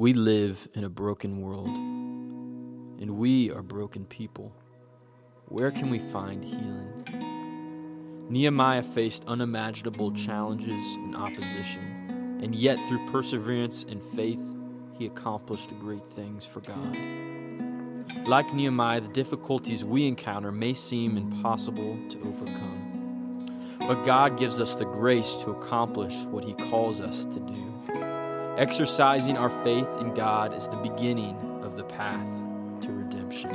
We live in a broken world, and we are broken people. Where can we find healing? Nehemiah faced unimaginable challenges and opposition, and yet through perseverance and faith, he accomplished great things for God. Like Nehemiah, the difficulties we encounter may seem impossible to overcome, but God gives us the grace to accomplish what he calls us to do. Exercising our faith in God is the beginning of the path to redemption.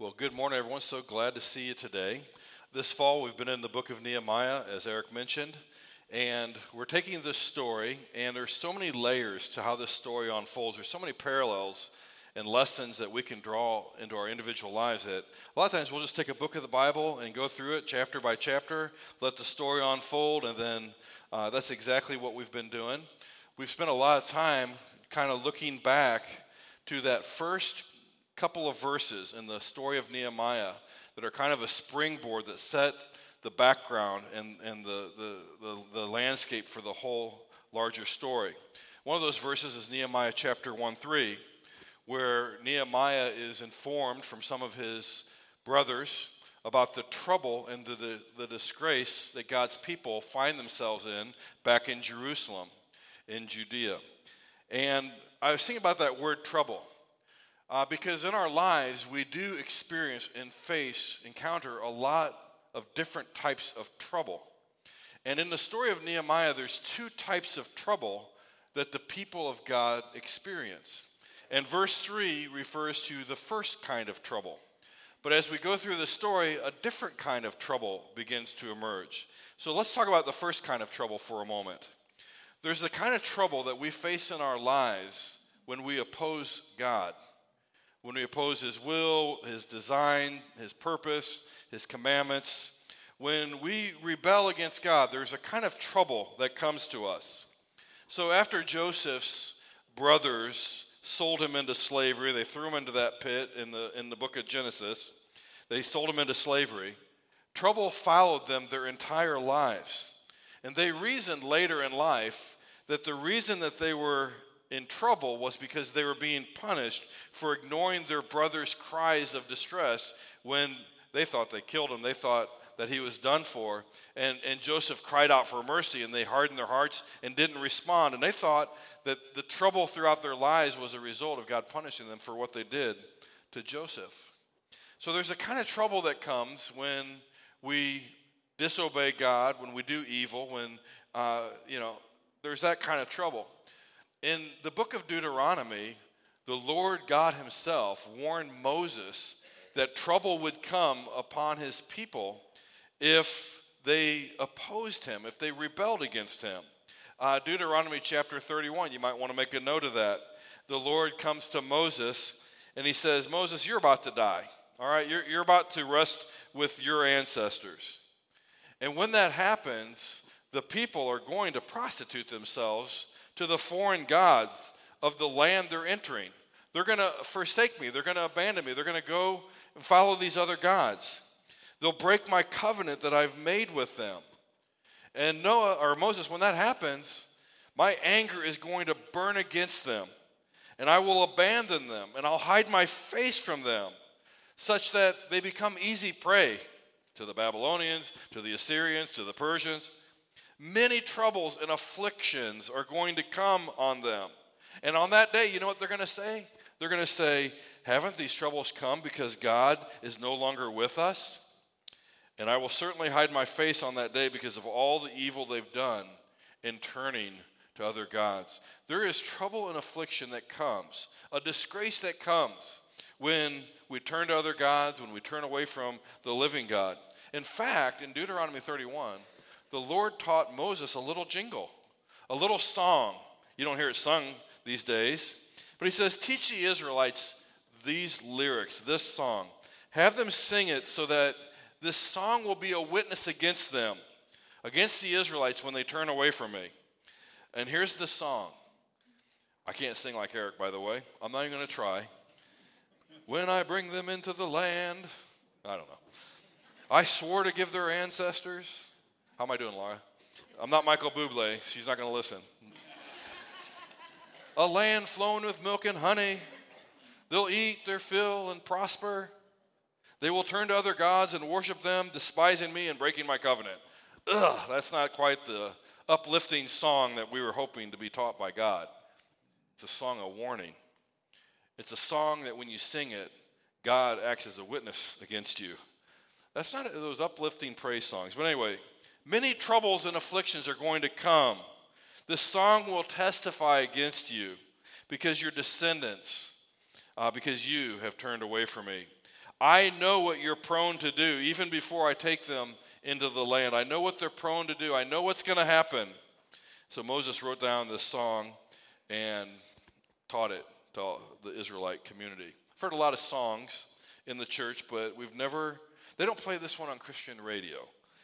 Well, good morning, everyone. So glad to see you today. This fall, we've been in the book of Nehemiah, as Eric mentioned, and we're taking this story, and there's so many layers to how this story unfolds. There's so many parallels and lessons that we can draw into our individual lives that a lot of times we'll just take a book of the Bible and go through it chapter by chapter, let the story unfold, and then uh, that's exactly what we've been doing. We've spent a lot of time kind of looking back to that first couple of verses in the story of Nehemiah that are kind of a springboard that set the background and, and the, the, the, the landscape for the whole larger story. One of those verses is Nehemiah chapter 1 3 where Nehemiah is informed from some of his brothers about the trouble and the, the, the, disgrace that God's people find themselves in back in Jerusalem, in Judea. And I was thinking about that word trouble. Uh, because in our lives, we do experience and face, encounter a lot of different types of trouble. And in the story of Nehemiah, there's two types of trouble that the people of God experience. And verse 3 refers to the first kind of trouble. But as we go through the story, a different kind of trouble begins to emerge. So let's talk about the first kind of trouble for a moment. There's the kind of trouble that we face in our lives when we oppose God, when we oppose His will, His design, His purpose, His commandments. When we rebel against God, there's a kind of trouble that comes to us. So after Joseph's brothers sold him into slavery. They threw him into that pit in the, in the book of Genesis. They sold him into slavery. Trouble followed them their entire lives. And they reasoned later in life that the reason that they were in trouble was because they were being punished for ignoring their brother's cries of distress when they thought they killed him. They thought that he was done for. And, and Joseph cried out for mercy, and they hardened their hearts and didn't respond. And they thought that the trouble throughout their lives was a result of God punishing them for what they did to Joseph. So there's a kind of trouble that comes when we disobey God, when we do evil, when, uh, you know, there's that kind of trouble. In the book of Deuteronomy, the Lord God Himself warned Moses that trouble would come upon His people if they opposed Him, if they rebelled against Him. Uh, Deuteronomy chapter 31, you might want to make a note of that. The Lord comes to Moses and he says, Moses, you're about to die. All right, you're, you're about to rest with your ancestors. And when that happens, the people are going to prostitute themselves to the foreign gods of the land they're entering. They're going to forsake me. They're going to abandon me. They're going to go and follow these other gods. They'll break my covenant that I've made with them. And Noah or Moses, when that happens, my anger is going to burn against them, and I will abandon them, and I'll hide my face from them, such that they become easy prey to the Babylonians, to the Assyrians, to the Persians. Many troubles and afflictions are going to come on them. And on that day, you know what they're going to say? They're going to say, Haven't these troubles come because God is no longer with us? And I will certainly hide my face on that day because of all the evil they've done in turning to other gods. There is trouble and affliction that comes, a disgrace that comes when we turn to other gods, when we turn away from the living God. In fact, in Deuteronomy 31, the Lord taught Moses a little jingle, a little song. You don't hear it sung these days, but he says, Teach the Israelites these lyrics, this song. Have them sing it so that this song will be a witness against them, against the Israelites when they turn away from me. And here's the song. I can't sing like Eric, by the way. I'm not even going to try. When I bring them into the land, I don't know. I swore to give their ancestors. How am I doing, Laura? I'm not Michael Bublé. She's not going to listen. a land flowing with milk and honey. They'll eat their fill and prosper. They will turn to other gods and worship them, despising me and breaking my covenant. Ugh, that's not quite the uplifting song that we were hoping to be taught by God. It's a song of warning. It's a song that when you sing it, God acts as a witness against you. That's not those uplifting praise songs. But anyway, many troubles and afflictions are going to come. This song will testify against you because your descendants, uh, because you have turned away from me. I know what you're prone to do even before I take them into the land. I know what they're prone to do. I know what's going to happen. So Moses wrote down this song and taught it to the Israelite community. I've heard a lot of songs in the church, but we've never, they don't play this one on Christian radio.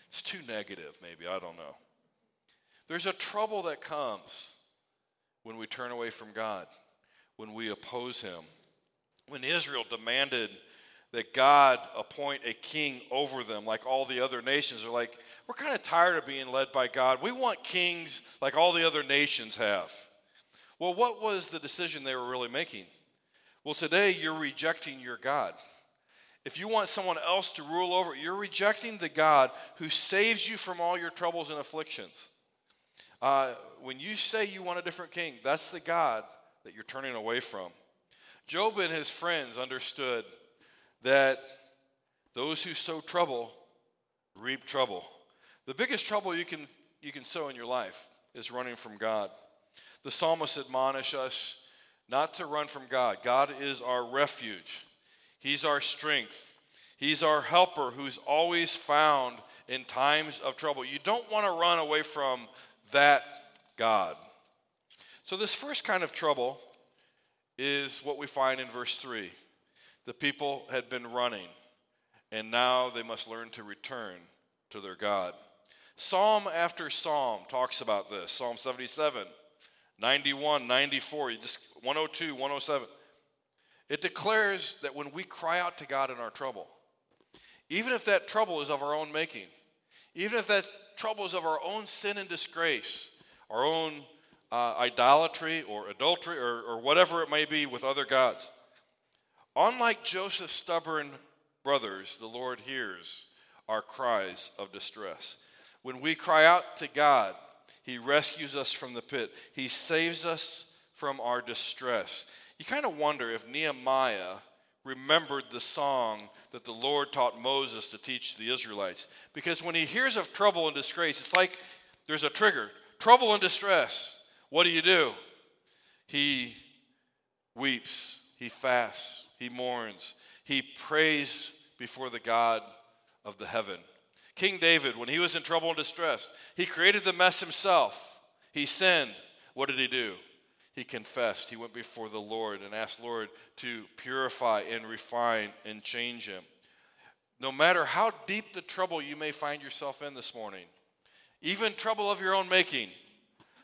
It's too negative, maybe. I don't know. There's a trouble that comes when we turn away from God, when we oppose Him. When Israel demanded that God appoint a king over them like all the other nations. are like, we're kind of tired of being led by God. We want kings like all the other nations have. Well, what was the decision they were really making? Well, today you're rejecting your God. If you want someone else to rule over, you're rejecting the God who saves you from all your troubles and afflictions. Uh, when you say you want a different king, that's the God that you're turning away from. Job and his friends understood that those who sow trouble reap trouble. The biggest trouble you can, you can sow in your life is running from God. The psalmist admonish us not to run from God. God is our refuge, He's our strength, He's our helper who's always found in times of trouble. You don't want to run away from that God. So, this first kind of trouble is what we find in verse 3. The people had been running, and now they must learn to return to their God. Psalm after psalm talks about this. Psalm 77, 91, 94, just 102, 107. It declares that when we cry out to God in our trouble, even if that trouble is of our own making, even if that trouble is of our own sin and disgrace, our own uh, idolatry or adultery or, or whatever it may be with other gods, Unlike Joseph's stubborn brothers, the Lord hears our cries of distress. When we cry out to God, He rescues us from the pit, He saves us from our distress. You kind of wonder if Nehemiah remembered the song that the Lord taught Moses to teach the Israelites. Because when he hears of trouble and disgrace, it's like there's a trigger trouble and distress. What do you do? He weeps, he fasts, he mourns, he prays before the God of the heaven. King David, when he was in trouble and distress, he created the mess himself. He sinned. What did he do? He confessed. He went before the Lord and asked Lord to purify and refine and change him. No matter how deep the trouble you may find yourself in this morning, even trouble of your own making,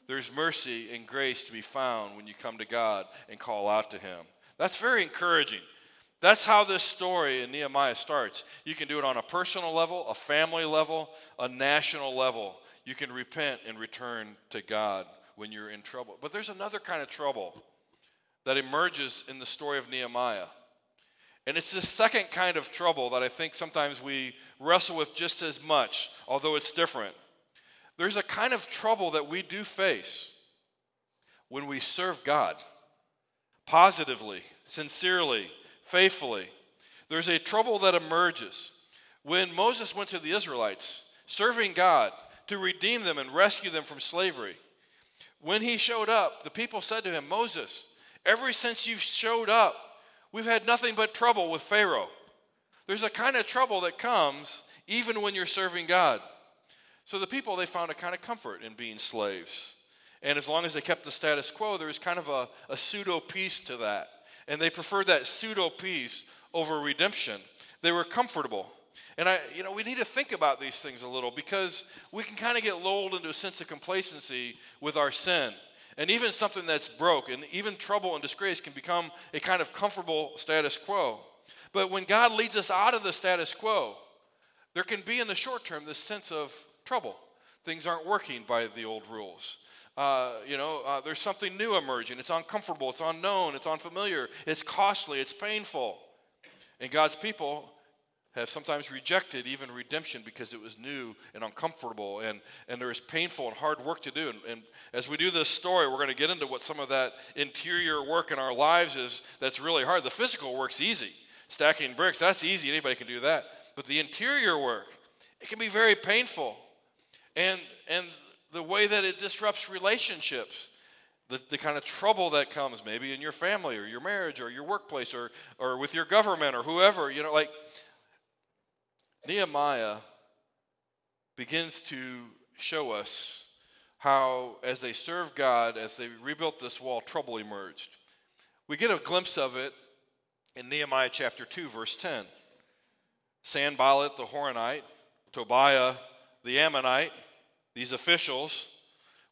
there's mercy and grace to be found when you come to God and call out to him. That's very encouraging. That's how this story in Nehemiah starts. You can do it on a personal level, a family level, a national level. You can repent and return to God when you're in trouble. But there's another kind of trouble that emerges in the story of Nehemiah. And it's this second kind of trouble that I think sometimes we wrestle with just as much, although it's different. There's a kind of trouble that we do face when we serve God positively, sincerely, faithfully. There's a trouble that emerges. When Moses went to the Israelites, serving God to redeem them and rescue them from slavery, when he showed up, the people said to him, Moses, ever since you've showed up, we've had nothing but trouble with Pharaoh. There's a kind of trouble that comes even when you're serving God. So the people, they found a kind of comfort in being slaves. And as long as they kept the status quo, there was kind of a, a pseudo peace to that. And they preferred that pseudo peace over redemption. They were comfortable. And I, you know, we need to think about these things a little because we can kind of get lulled into a sense of complacency with our sin. And even something that's broke and even trouble and disgrace can become a kind of comfortable status quo. But when God leads us out of the status quo, there can be in the short term this sense of trouble things aren't working by the old rules. Uh, you know, uh, there's something new emerging. It's uncomfortable, it's unknown, it's unfamiliar, it's costly, it's painful. And God's people have sometimes rejected even redemption because it was new and uncomfortable and, and there is painful and hard work to do. And, and as we do this story, we're going to get into what some of that interior work in our lives is that's really hard. The physical work's easy. Stacking bricks, that's easy. Anybody can do that. But the interior work, it can be very painful. And, and the way that it disrupts relationships, the, the kind of trouble that comes maybe in your family or your marriage or your workplace or, or with your government or whoever, you know, like Nehemiah begins to show us how, as they served God, as they rebuilt this wall, trouble emerged. We get a glimpse of it in Nehemiah chapter 2, verse 10. Sanballat the Horonite, Tobiah the Ammonite, these officials,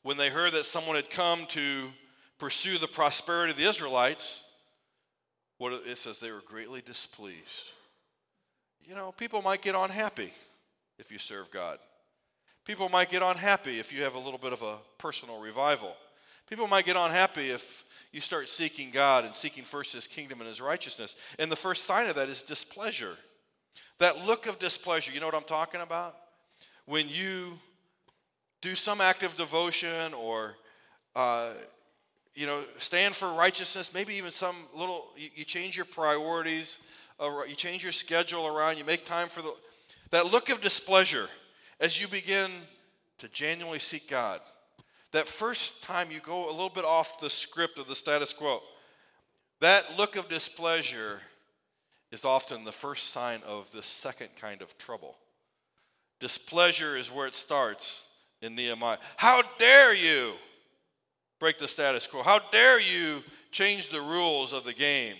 when they heard that someone had come to pursue the prosperity of the Israelites, what it says they were greatly displeased. You know, people might get unhappy if you serve God. People might get unhappy if you have a little bit of a personal revival. People might get unhappy if you start seeking God and seeking first His kingdom and His righteousness. And the first sign of that is displeasure. That look of displeasure, you know what I'm talking about? When you do some act of devotion or, uh, you know, stand for righteousness, maybe even some little, you, you change your priorities, you change your schedule around, you make time for the, that look of displeasure as you begin to genuinely seek God. That first time you go a little bit off the script of the status quo, that look of displeasure is often the first sign of the second kind of trouble. Displeasure is where it starts in Nehemiah. How dare you break the status quo? How dare you change the rules of the game?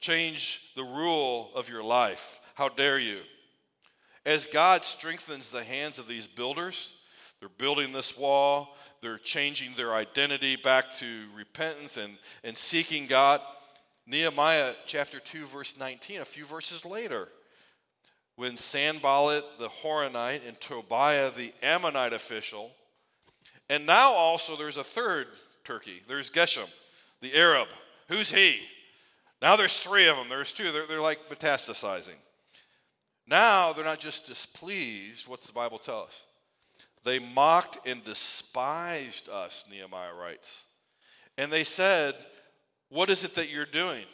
Change the rule of your life? How dare you? As God strengthens the hands of these builders, they're building this wall, they're changing their identity back to repentance and, and seeking God. Nehemiah chapter 2, verse 19, a few verses later, when Sanballat the Horonite and Tobiah the Ammonite official, and now also there's a third Turkey, there's Geshem, the Arab. Who's he? Now there's three of them, there's two, they're, they're like metastasizing. Now they're not just displeased, what's the Bible tell us? They mocked and despised us, Nehemiah writes. And they said, what is it that you're doing?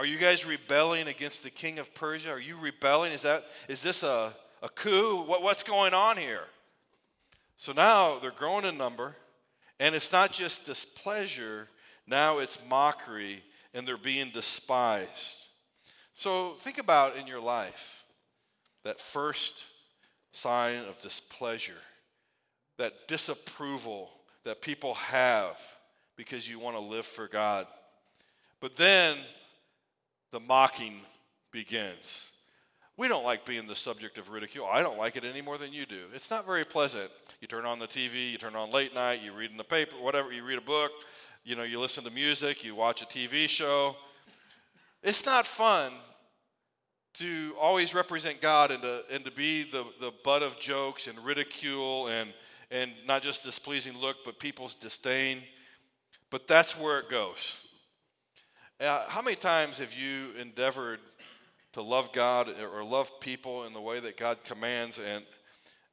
Are you guys rebelling against the king of Persia? Are you rebelling? Is, that, is this a, a coup? What, what's going on here? So now they're growing in number, and it's not just displeasure, now it's mockery, and they're being despised. So think about in your life that first sign of displeasure, that disapproval that people have because you want to live for God. But then the mocking begins. We don't like being the subject of ridicule. I don't like it any more than you do. It's not very pleasant. You turn on the TV, you turn on late night, you read in the paper, whatever, you read a book, you know, you listen to music, you watch a TV show. It's not fun to always represent God and to, and to be the, the butt of jokes and ridicule and, and not just displeasing look, but people's disdain. But that's where it goes. Uh, how many times have you endeavored to love God or love people in the way that God commands, and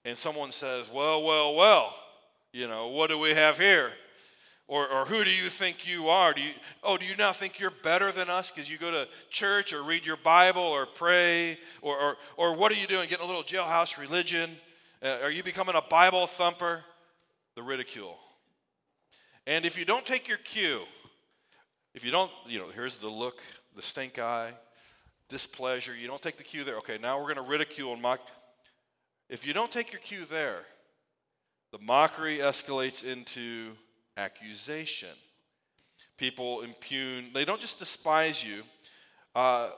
and someone says, "Well, well, well, you know, what do we have here?" Or, or who do you think you are? Do you, oh, do you not think you're better than us because you go to church or read your Bible or pray? Or, or, or what are you doing? Getting a little jailhouse religion? Uh, are you becoming a Bible thumper? The ridicule. And if you don't take your cue, if you don't, you know, here's the look, the stink eye, displeasure. You don't take the cue there. Okay, now we're going to ridicule and mock. If you don't take your cue there, the mockery escalates into accusation. People impugn, they don't just despise you, uh,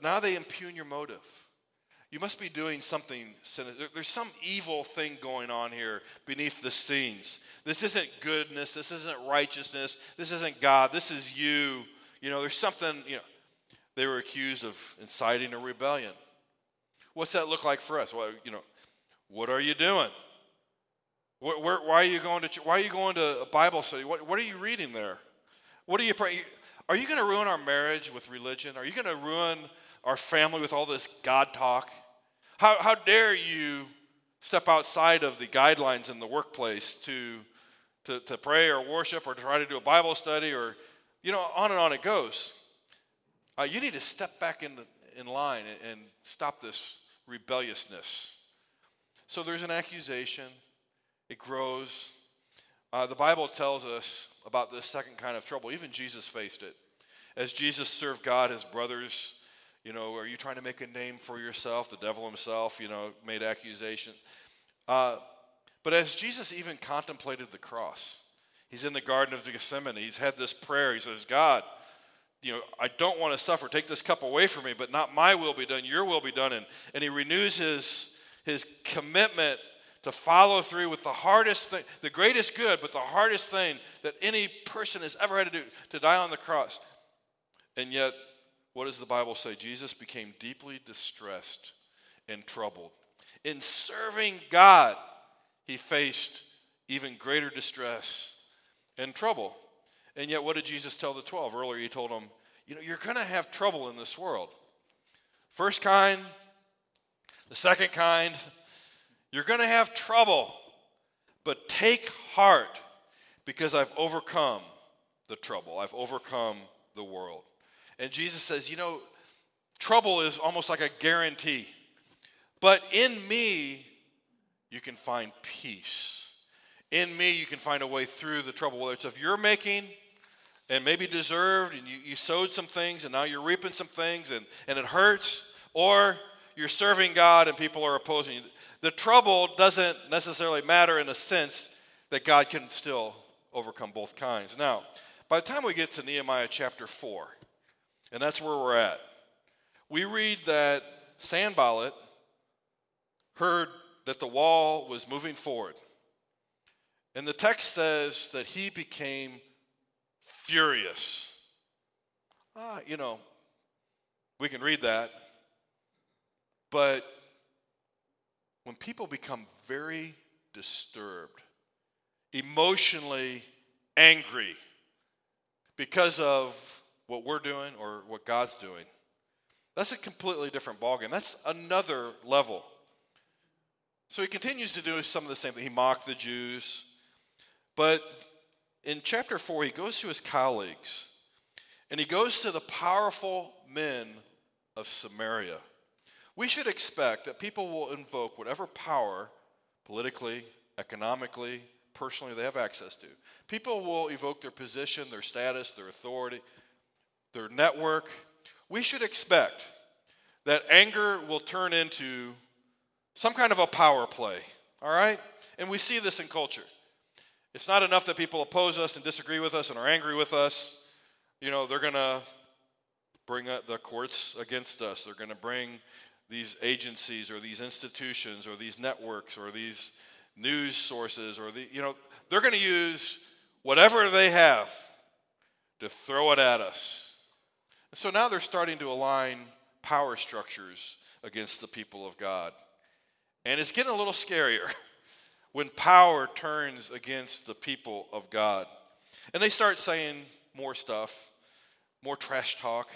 now they impugn your motive. You must be doing something There's some evil thing going on here beneath the scenes. This isn't goodness. This isn't righteousness. This isn't God. This is you. You know, there's something, you know. They were accused of inciting a rebellion. What's that look like for us? Well, you know, what are you doing? Where, where, why are you going to? Why are you going to a Bible study? What, what are you reading there? What are you praying? Are you going to ruin our marriage with religion? Are you going to ruin our family with all this God talk? How, how dare you step outside of the guidelines in the workplace to, to, to pray or worship or try to do a Bible study or, you know, on and on it goes. Uh, you need to step back in, in line and, and stop this rebelliousness. So there's an accusation, it grows. Uh, the Bible tells us about this second kind of trouble. Even Jesus faced it. As Jesus served God, his brothers, you know, are you trying to make a name for yourself? The devil himself, you know, made accusation. Uh, but as Jesus even contemplated the cross, he's in the Garden of Gethsemane. He's had this prayer. He says, God, you know, I don't want to suffer. Take this cup away from me, but not my will be done, your will be done. And, and he renews his, his commitment to follow through with the hardest thing, the greatest good, but the hardest thing that any person has ever had to do, to die on the cross. And yet, what does the Bible say? Jesus became deeply distressed and troubled. In serving God, he faced even greater distress and trouble. And yet, what did Jesus tell the 12? Earlier, he told them, You know, you're going to have trouble in this world. First kind, the second kind, you're going to have trouble, but take heart because I've overcome the trouble. I've overcome the world. And Jesus says, you know, trouble is almost like a guarantee. But in me, you can find peace. In me, you can find a way through the trouble, whether it's of your making and maybe deserved, and you, you sowed some things and now you're reaping some things and, and it hurts, or you're serving God and people are opposing you. The trouble doesn't necessarily matter in a sense that God can still overcome both kinds. Now, by the time we get to Nehemiah chapter 4, and that's where we're at, we read that Sanballat heard that the wall was moving forward. And the text says that he became furious. Ah, you know, we can read that. But when people become very disturbed, emotionally angry because of what we're doing or what God's doing, that's a completely different ballgame. That's another level. So he continues to do some of the same thing. He mocked the Jews. But in chapter 4, he goes to his colleagues and he goes to the powerful men of Samaria. We should expect that people will invoke whatever power, politically, economically, personally, they have access to. People will evoke their position, their status, their authority, their network. We should expect that anger will turn into some kind of a power play, all right? And we see this in culture. It's not enough that people oppose us and disagree with us and are angry with us. You know, they're going to bring the courts against us. They're going to bring these agencies or these institutions or these networks or these news sources or the you know they're going to use whatever they have to throw it at us and so now they're starting to align power structures against the people of god and it's getting a little scarier when power turns against the people of god and they start saying more stuff more trash talk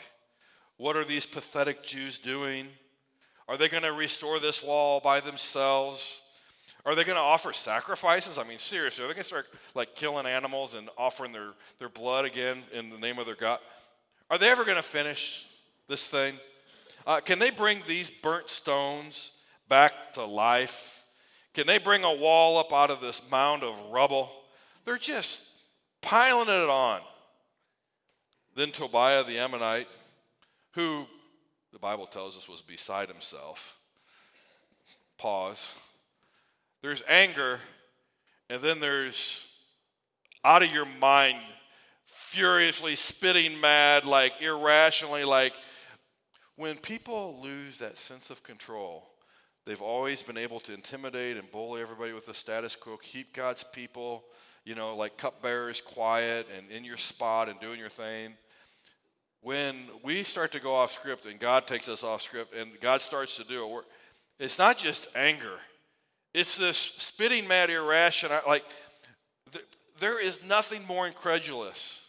what are these pathetic jews doing are they going to restore this wall by themselves? Are they going to offer sacrifices? I mean, seriously, are they going to start like killing animals and offering their, their blood again in the name of their God? Are they ever going to finish this thing? Uh, can they bring these burnt stones back to life? Can they bring a wall up out of this mound of rubble? They're just piling it on. Then Tobiah the Ammonite, who the Bible tells us was beside himself. Pause. There's anger, and then there's out of your mind, furiously spitting mad, like irrationally, like when people lose that sense of control, they've always been able to intimidate and bully everybody with the status quo, keep God's people, you know, like cupbearers quiet and in your spot and doing your thing. When we start to go off script and God takes us off script and God starts to do work, it's not just anger, It's this spitting mad irrational, Like, th- there is nothing more incredulous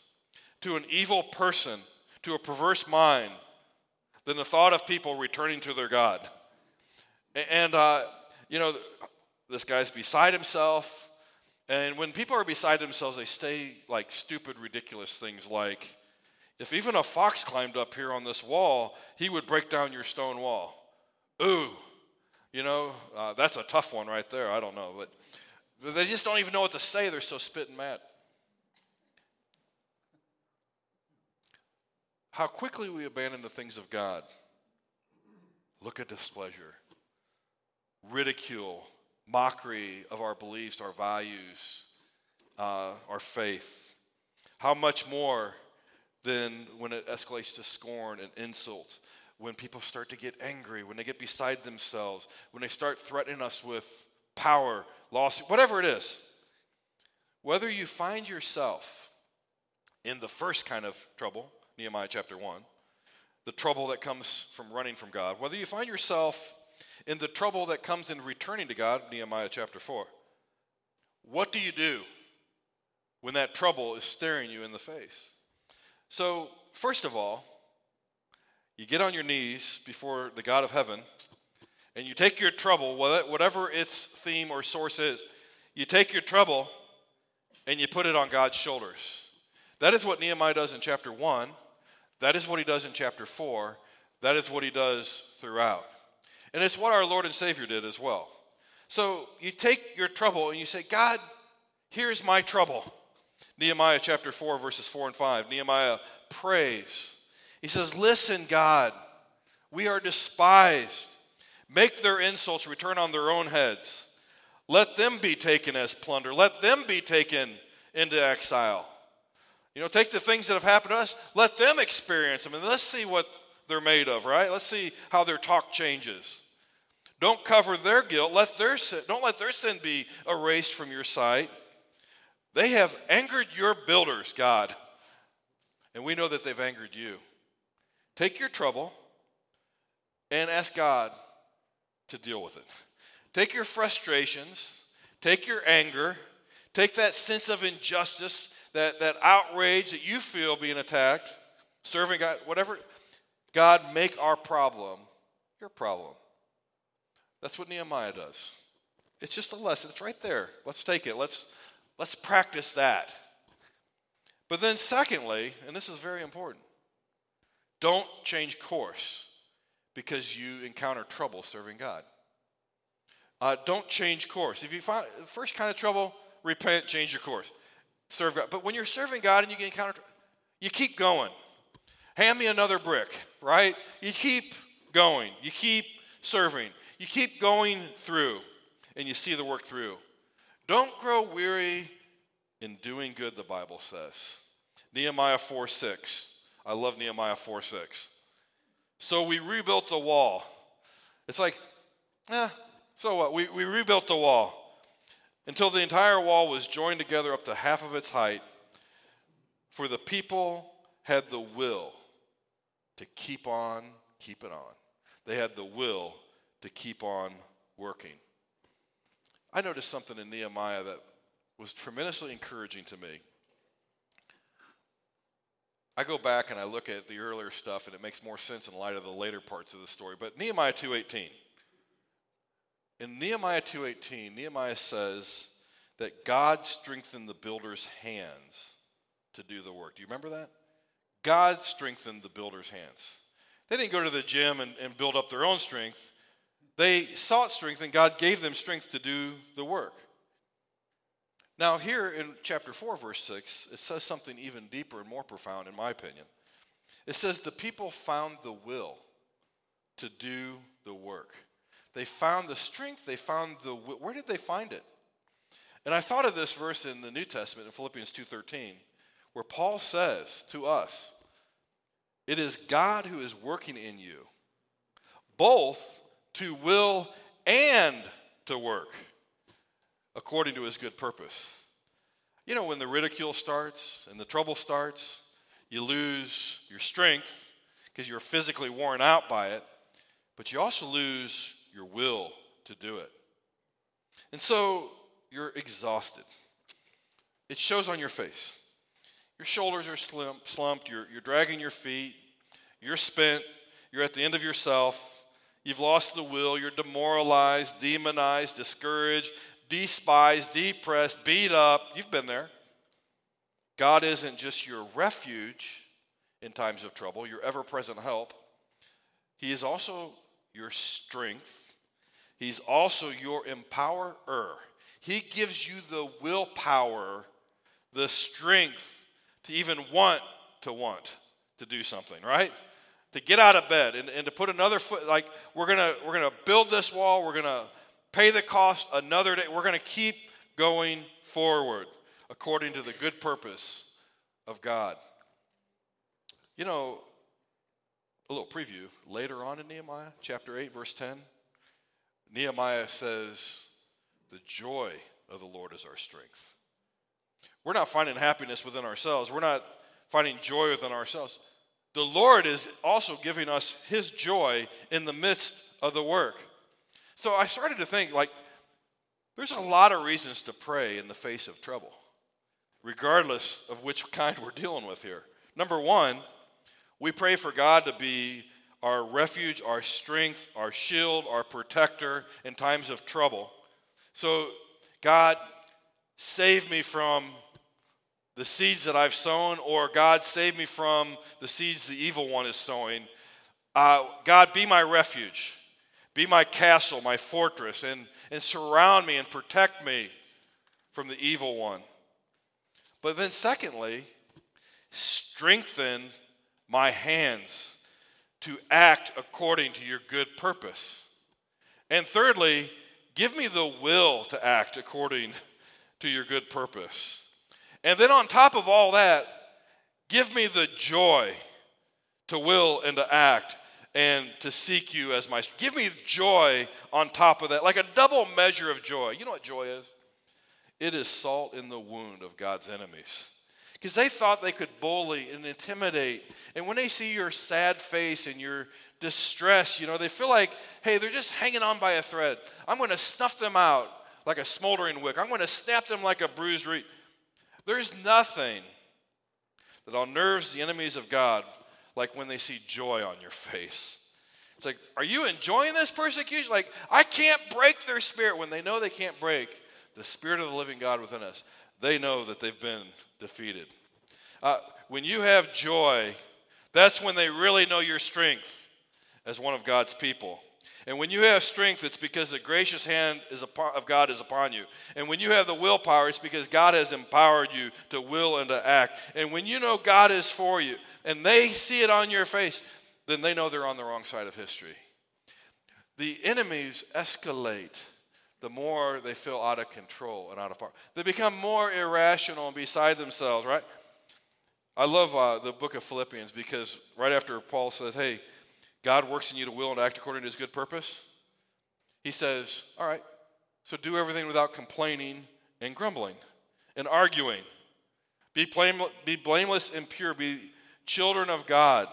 to an evil person, to a perverse mind, than the thought of people returning to their God. And, uh, you know, this guy's beside himself. And when people are beside themselves, they say like stupid, ridiculous things like, if even a fox climbed up here on this wall, he would break down your stone wall. Ooh, you know, uh, that's a tough one right there. I don't know. But they just don't even know what to say. They're so spitting mad. How quickly we abandon the things of God. Look at displeasure, ridicule, mockery of our beliefs, our values, uh, our faith. How much more than when it escalates to scorn and insult, when people start to get angry, when they get beside themselves, when they start threatening us with power, lawsuit, whatever it is. Whether you find yourself in the first kind of trouble, Nehemiah chapter 1, the trouble that comes from running from God, whether you find yourself in the trouble that comes in returning to God, Nehemiah chapter 4, what do you do when that trouble is staring you in the face? So, first of all, you get on your knees before the God of heaven and you take your trouble, whatever its theme or source is, you take your trouble and you put it on God's shoulders. That is what Nehemiah does in chapter 1. That is what he does in chapter 4. That is what he does throughout. And it's what our Lord and Savior did as well. So you take your trouble and you say, God, here's my trouble. Nehemiah chapter 4, verses 4 and 5. Nehemiah prays. He says, Listen, God, we are despised. Make their insults return on their own heads. Let them be taken as plunder. Let them be taken into exile. You know, take the things that have happened to us, let them experience them, and let's see what they're made of, right? Let's see how their talk changes. Don't cover their guilt. Let their sin, don't let their sin be erased from your sight. They have angered your builders, God. And we know that they've angered you. Take your trouble and ask God to deal with it. Take your frustrations, take your anger, take that sense of injustice, that, that outrage that you feel being attacked, serving God, whatever. God, make our problem your problem. That's what Nehemiah does. It's just a lesson. It's right there. Let's take it. Let's Let's practice that. But then, secondly, and this is very important, don't change course because you encounter trouble serving God. Uh, don't change course. If you find the first kind of trouble, repent, change your course, serve God. But when you're serving God and you get encounter, you keep going. Hand me another brick, right? You keep going. You keep serving. You keep going through, and you see the work through. Don't grow weary in doing good, the Bible says. Nehemiah 4 6. I love Nehemiah 4 6. So we rebuilt the wall. It's like, eh, so what? We, we rebuilt the wall until the entire wall was joined together up to half of its height. For the people had the will to keep on keeping on. They had the will to keep on working. I noticed something in Nehemiah that was tremendously encouraging to me. I go back and I look at the earlier stuff and it makes more sense in light of the later parts of the story. But Nehemiah 2:18. In Nehemiah 2:18, Nehemiah says that God strengthened the builder's hands to do the work. Do you remember that? God strengthened the builder's hands. They didn't go to the gym and, and build up their own strength. They sought strength, and God gave them strength to do the work. Now, here in chapter 4, verse 6, it says something even deeper and more profound, in my opinion. It says, The people found the will to do the work. They found the strength, they found the where did they find it? And I thought of this verse in the New Testament in Philippians 2:13 where Paul says to us, it is God who is working in you both to will and to work according to his good purpose. You know, when the ridicule starts and the trouble starts, you lose your strength because you're physically worn out by it, but you also lose your will to do it. And so you're exhausted. It shows on your face. Your shoulders are slumped, you're, you're dragging your feet, you're spent, you're at the end of yourself, you've lost the will, you're demoralized, demonized, discouraged, despised, depressed, beat up. You've been there. God isn't just your refuge in times of trouble, your ever present help. He is also your strength. He's also your empowerer. He gives you the willpower, the strength to even want to want to do something, right? To get out of bed and, and to put another foot, like we're gonna we're gonna build this wall, we're gonna pay the cost another day, we're gonna keep going forward according to the good purpose of God. You know, a little preview later on in Nehemiah chapter 8, verse 10. Nehemiah says, The joy of the Lord is our strength. We're not finding happiness within ourselves, we're not finding joy within ourselves. The Lord is also giving us His joy in the midst of the work. So I started to think, like, there's a lot of reasons to pray in the face of trouble regardless of which kind we're dealing with here. Number one, we pray for God to be our refuge, our strength, our shield, our protector in times of trouble. So, God, save me from the seeds that I've sown, or God, save me from the seeds the evil one is sowing. Uh, God, be my refuge, be my castle, my fortress, and, and surround me and protect me from the evil one. But then, secondly, strengthen my hands to act according to your good purpose. And thirdly, give me the will to act according to your good purpose. And then, on top of all that, give me the joy to will and to act and to seek you as my give me joy on top of that like a double measure of joy you know what joy is it is salt in the wound of God's enemies. Because they thought they could bully and intimidate. And when they see your sad face and your distress, you know, they feel like, hey, they're just hanging on by a thread. I'm going to snuff them out like a smoldering wick. I'm going to snap them like a bruised reed. There's nothing that unnerves the enemies of God like when they see joy on your face. It's like, are you enjoying this persecution? Like, I can't break their spirit when they know they can't break the Spirit of the living God within us, they know that they've been defeated. Uh, when you have joy, that's when they really know your strength as one of God's people. And when you have strength, it's because the gracious hand upon, of God is upon you. And when you have the willpower, it's because God has empowered you to will and to act. And when you know God is for you and they see it on your face, then they know they're on the wrong side of history. The enemies escalate the more they feel out of control and out of power. They become more irrational and beside themselves, right? I love uh, the book of Philippians because right after Paul says, hey, God works in you to will and act according to his good purpose, he says, all right, so do everything without complaining and grumbling and arguing. Be, blame, be blameless and pure. Be children of God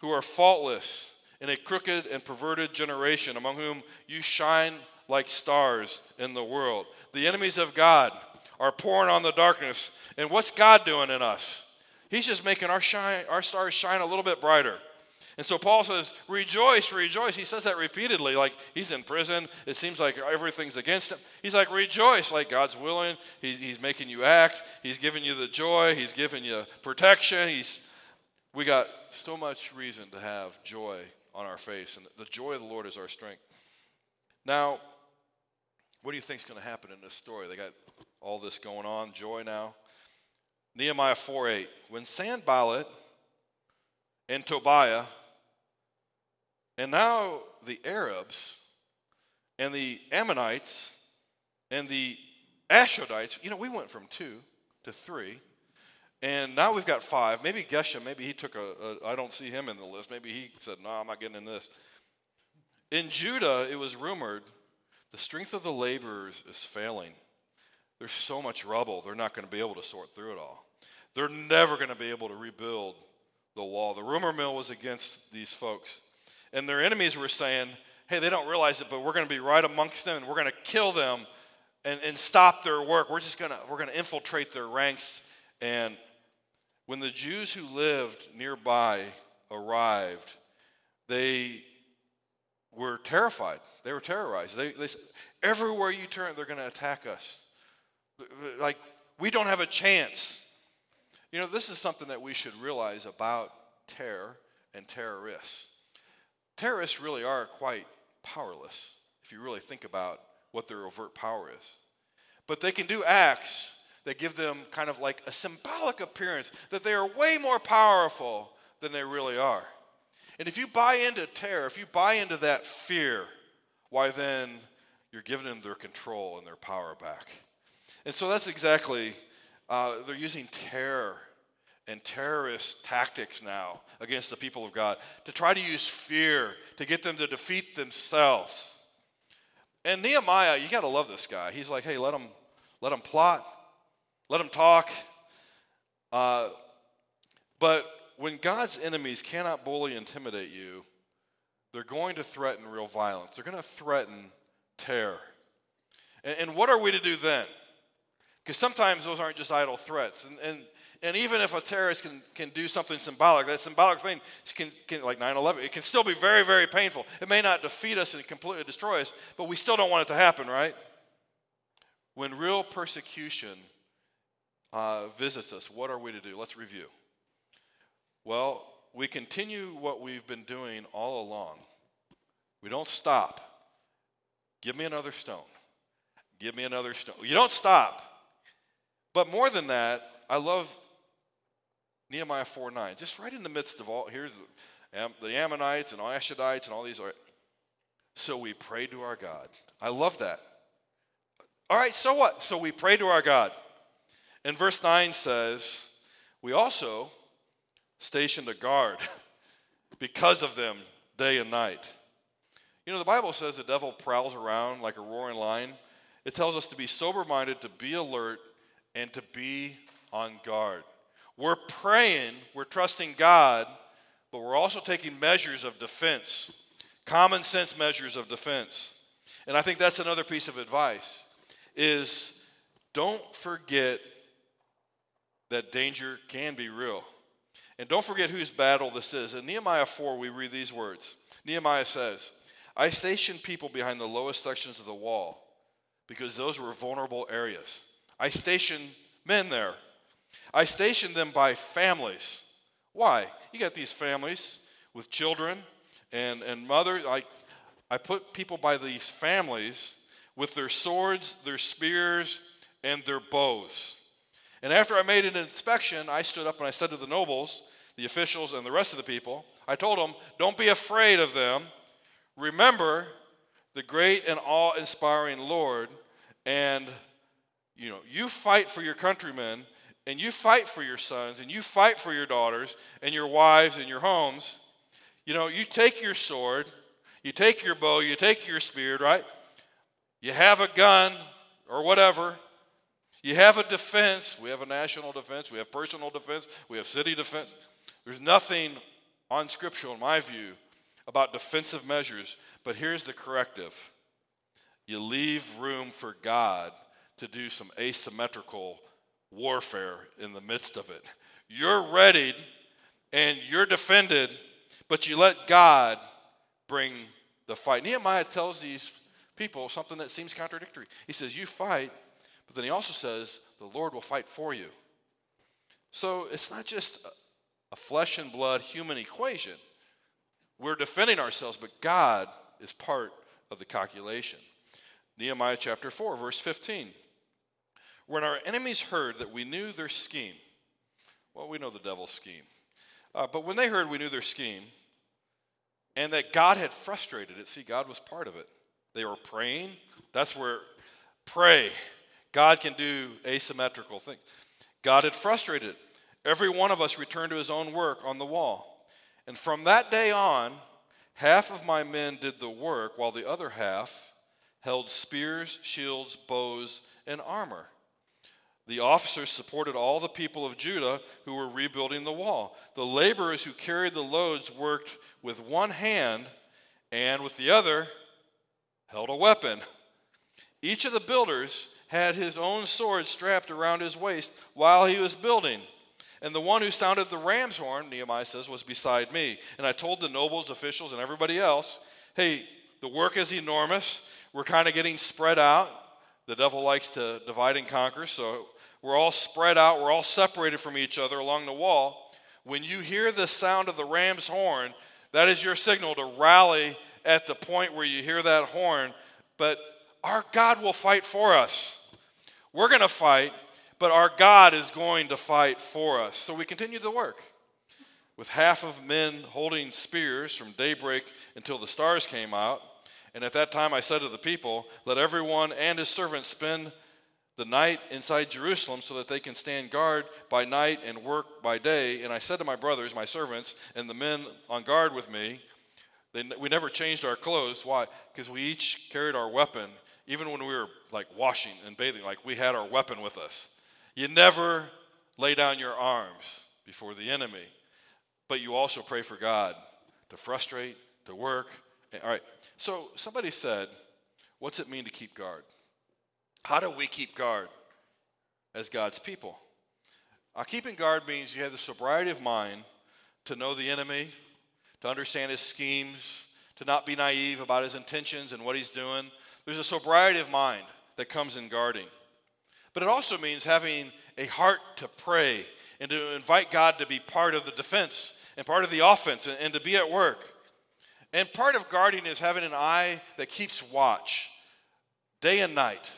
who are faultless in a crooked and perverted generation among whom you shine like stars in the world. The enemies of God are pouring on the darkness. And what's God doing in us? He's just making our, shine, our stars shine a little bit brighter. And so Paul says, Rejoice, rejoice. He says that repeatedly, like he's in prison. It seems like everything's against him. He's like, Rejoice, like God's willing. He's, he's making you act. He's giving you the joy. He's giving you protection. He's, we got so much reason to have joy on our face. And the joy of the Lord is our strength. Now, what do you think is going to happen in this story? They got all this going on, joy now. Nehemiah 4 8. When Sanballat and Tobiah, and now the Arabs and the Ammonites and the Ashdodites, you know, we went from two to three, and now we've got five. Maybe Geshem, maybe he took a. a I don't see him in the list. Maybe he said, no, I'm not getting in this. In Judah, it was rumored the strength of the laborers is failing. There's so much rubble, they're not going to be able to sort through it all. They're never going to be able to rebuild the wall. The rumor mill was against these folks. And their enemies were saying, hey, they don't realize it, but we're going to be right amongst them and we're going to kill them and, and stop their work. We're just gonna we're gonna infiltrate their ranks. And when the Jews who lived nearby arrived, they were terrified. They were terrorized. They, they everywhere you turn, they're going to attack us. Like we don't have a chance. You know, this is something that we should realize about terror and terrorists. Terrorists really are quite powerless if you really think about what their overt power is. But they can do acts that give them kind of like a symbolic appearance that they are way more powerful than they really are. And if you buy into terror, if you buy into that fear, why then you're giving them their control and their power back. And so that's exactly, uh, they're using terror and terrorist tactics now against the people of God to try to use fear to get them to defeat themselves. And Nehemiah, you got to love this guy. He's like, hey, let them, let them plot, let them talk. Uh, but when God's enemies cannot bully, intimidate you, they're going to threaten real violence. They're going to threaten terror. And, and what are we to do then? Because sometimes those aren't just idle threats. And, and, and even if a terrorist can, can do something symbolic, that symbolic thing can, can like 9 11, it can still be very, very painful. It may not defeat us and completely destroy us, but we still don't want it to happen, right? When real persecution uh, visits us, what are we to do? Let's review. Well, we continue what we've been doing all along. We don't stop. Give me another stone. Give me another stone. You don't stop. But more than that, I love Nehemiah 4 9. Just right in the midst of all, here's the, Ammonites and Ashdodites and all these. So we pray to our God. I love that. All right, so what? So we pray to our God. And verse 9 says, We also stationed a guard because of them day and night. You know, the Bible says the devil prowls around like a roaring lion. It tells us to be sober minded, to be alert, and to be on guard. We're praying, we're trusting God, but we're also taking measures of defense, common sense measures of defense. And I think that's another piece of advice is don't forget that danger can be real. And don't forget whose battle this is. In Nehemiah 4, we read these words Nehemiah says, I stationed people behind the lowest sections of the wall because those were vulnerable areas. I stationed men there. I stationed them by families. Why? You got these families with children and, and mothers. I, I put people by these families with their swords, their spears, and their bows. And after I made an inspection, I stood up and I said to the nobles, the officials, and the rest of the people, I told them, don't be afraid of them. Remember the great and awe inspiring Lord, and you know, you fight for your countrymen, and you fight for your sons, and you fight for your daughters, and your wives, and your homes. You know, you take your sword, you take your bow, you take your spear, right? You have a gun or whatever, you have a defense. We have a national defense. We have personal defense. We have city defense. There's nothing unscriptural, in my view, about defensive measures. But here's the corrective you leave room for God to do some asymmetrical warfare in the midst of it. You're readied and you're defended, but you let God bring the fight. Nehemiah tells these people something that seems contradictory. He says, You fight, but then he also says, the Lord will fight for you. So it's not just a flesh and blood human equation. We're defending ourselves, but God is part of the calculation. Nehemiah chapter 4, verse 15. When our enemies heard that we knew their scheme, well, we know the devil's scheme, uh, but when they heard we knew their scheme and that God had frustrated it, see, God was part of it. They were praying. That's where pray God can do asymmetrical things. God had frustrated. Every one of us returned to his own work on the wall. And from that day on, half of my men did the work, while the other half held spears, shields, bows, and armor. The officers supported all the people of Judah who were rebuilding the wall. The laborers who carried the loads worked with one hand and with the other held a weapon. Each of the builders had his own sword strapped around his waist while he was building. And the one who sounded the ram's horn, Nehemiah says, was beside me. And I told the nobles, officials, and everybody else, hey, the work is enormous. We're kind of getting spread out. The devil likes to divide and conquer, so we're all spread out. We're all separated from each other along the wall. When you hear the sound of the ram's horn, that is your signal to rally at the point where you hear that horn. But our God will fight for us. We're going to fight, but our God is going to fight for us. So we continue the work with half of men holding spears from daybreak until the stars came out. And at that time I said to the people, Let everyone and his servants spend the night inside Jerusalem so that they can stand guard by night and work by day. And I said to my brothers, my servants, and the men on guard with me, they, we never changed our clothes. Why? Because we each carried our weapon even when we were like washing and bathing, like we had our weapon with us. You never lay down your arms before the enemy, but you also pray for God to frustrate, to work. All right. So somebody said, What's it mean to keep guard? How do we keep guard as God's people? Uh, keeping guard means you have the sobriety of mind to know the enemy, to understand his schemes, to not be naive about his intentions and what he's doing, there's a sobriety of mind that comes in guarding. But it also means having a heart to pray and to invite God to be part of the defense and part of the offense and, and to be at work. And part of guarding is having an eye that keeps watch day and night.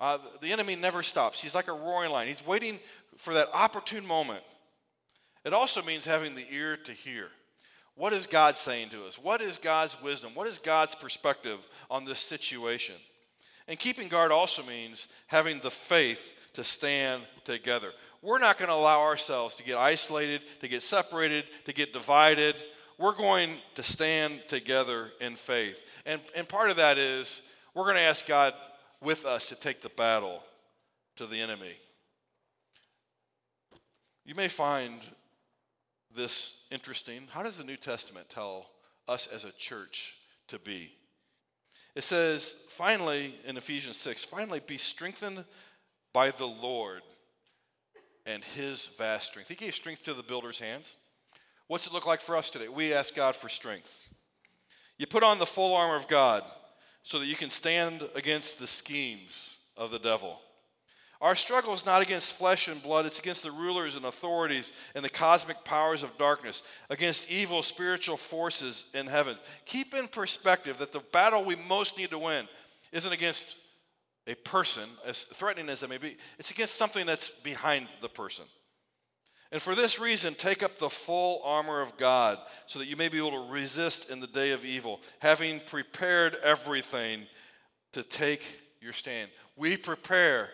Uh, the enemy never stops. He's like a roaring lion. He's waiting for that opportune moment. It also means having the ear to hear. What is God saying to us? What is God's wisdom? What is God's perspective on this situation? And keeping guard also means having the faith to stand together. We're not going to allow ourselves to get isolated, to get separated, to get divided. We're going to stand together in faith. And, and part of that is we're going to ask God with us to take the battle to the enemy. You may find this interesting. How does the New Testament tell us as a church to be? It says, finally, in Ephesians 6, finally be strengthened by the Lord and his vast strength. He gave strength to the builder's hands. What's it look like for us today? We ask God for strength. You put on the full armor of God so that you can stand against the schemes of the devil. Our struggle is not against flesh and blood, it's against the rulers and authorities and the cosmic powers of darkness, against evil spiritual forces in heaven. Keep in perspective that the battle we most need to win isn't against a person, as threatening as it may be, it's against something that's behind the person. And for this reason, take up the full armor of God so that you may be able to resist in the day of evil, having prepared everything to take your stand. We prepare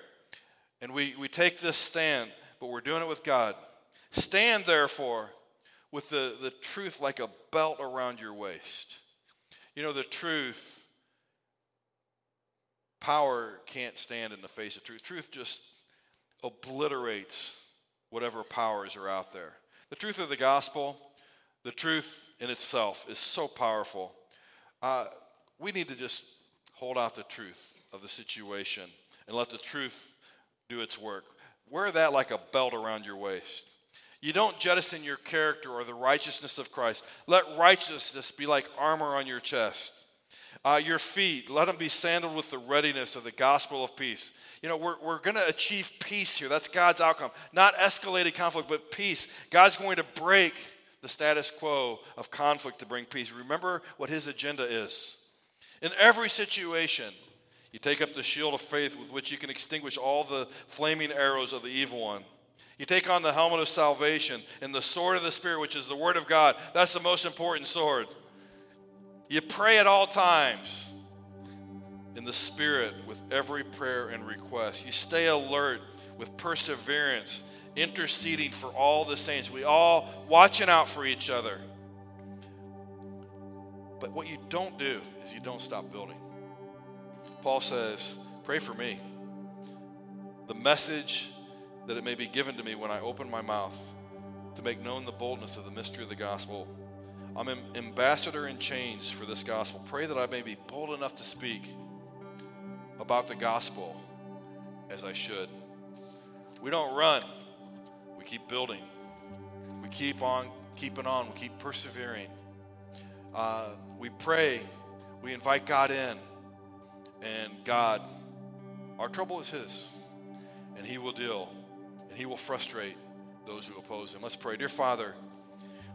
and we, we take this stand, but we're doing it with God. Stand, therefore, with the, the truth like a belt around your waist. You know, the truth, power can't stand in the face of truth. Truth just obliterates whatever powers are out there. The truth of the gospel, the truth in itself, is so powerful. Uh, we need to just hold out the truth of the situation and let the truth do its work. Wear that like a belt around your waist. You don't jettison your character or the righteousness of Christ. Let righteousness be like armor on your chest. Uh, your feet, let them be sandaled with the readiness of the gospel of peace. You know, we're, we're going to achieve peace here. That's God's outcome. Not escalated conflict, but peace. God's going to break the status quo of conflict to bring peace. Remember what his agenda is. In every situation, you take up the shield of faith with which you can extinguish all the flaming arrows of the evil one. You take on the helmet of salvation and the sword of the Spirit, which is the Word of God. That's the most important sword. You pray at all times in the Spirit with every prayer and request. You stay alert with perseverance, interceding for all the saints. We all watching out for each other. But what you don't do is you don't stop building. Paul says, Pray for me. The message that it may be given to me when I open my mouth to make known the boldness of the mystery of the gospel. I'm an ambassador in chains for this gospel. Pray that I may be bold enough to speak about the gospel as I should. We don't run, we keep building. We keep on keeping on, we keep persevering. Uh, we pray, we invite God in, and God, our trouble is His, and He will deal, and He will frustrate those who oppose Him. Let's pray. Dear Father,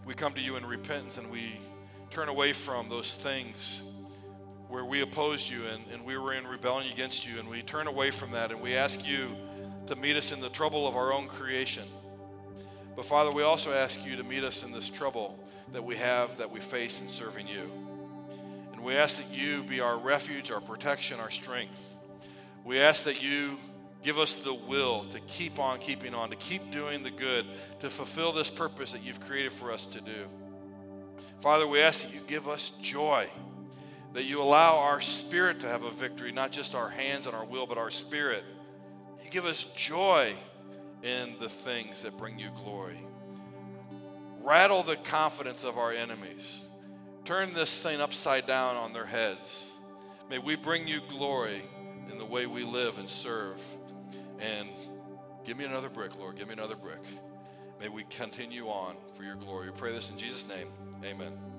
we come to you in repentance and we turn away from those things where we opposed you and, and we were in rebellion against you, and we turn away from that and we ask you to meet us in the trouble of our own creation. But Father, we also ask you to meet us in this trouble that we have, that we face in serving you. And we ask that you be our refuge, our protection, our strength. We ask that you give us the will to keep on keeping on, to keep doing the good, to fulfill this purpose that you've created for us to do. Father, we ask that you give us joy, that you allow our spirit to have a victory, not just our hands and our will, but our spirit. You give us joy in the things that bring you glory. Rattle the confidence of our enemies. Turn this thing upside down on their heads. May we bring you glory in the way we live and serve. And give me another brick, Lord. Give me another brick. May we continue on for your glory. We pray this in Jesus' name. Amen.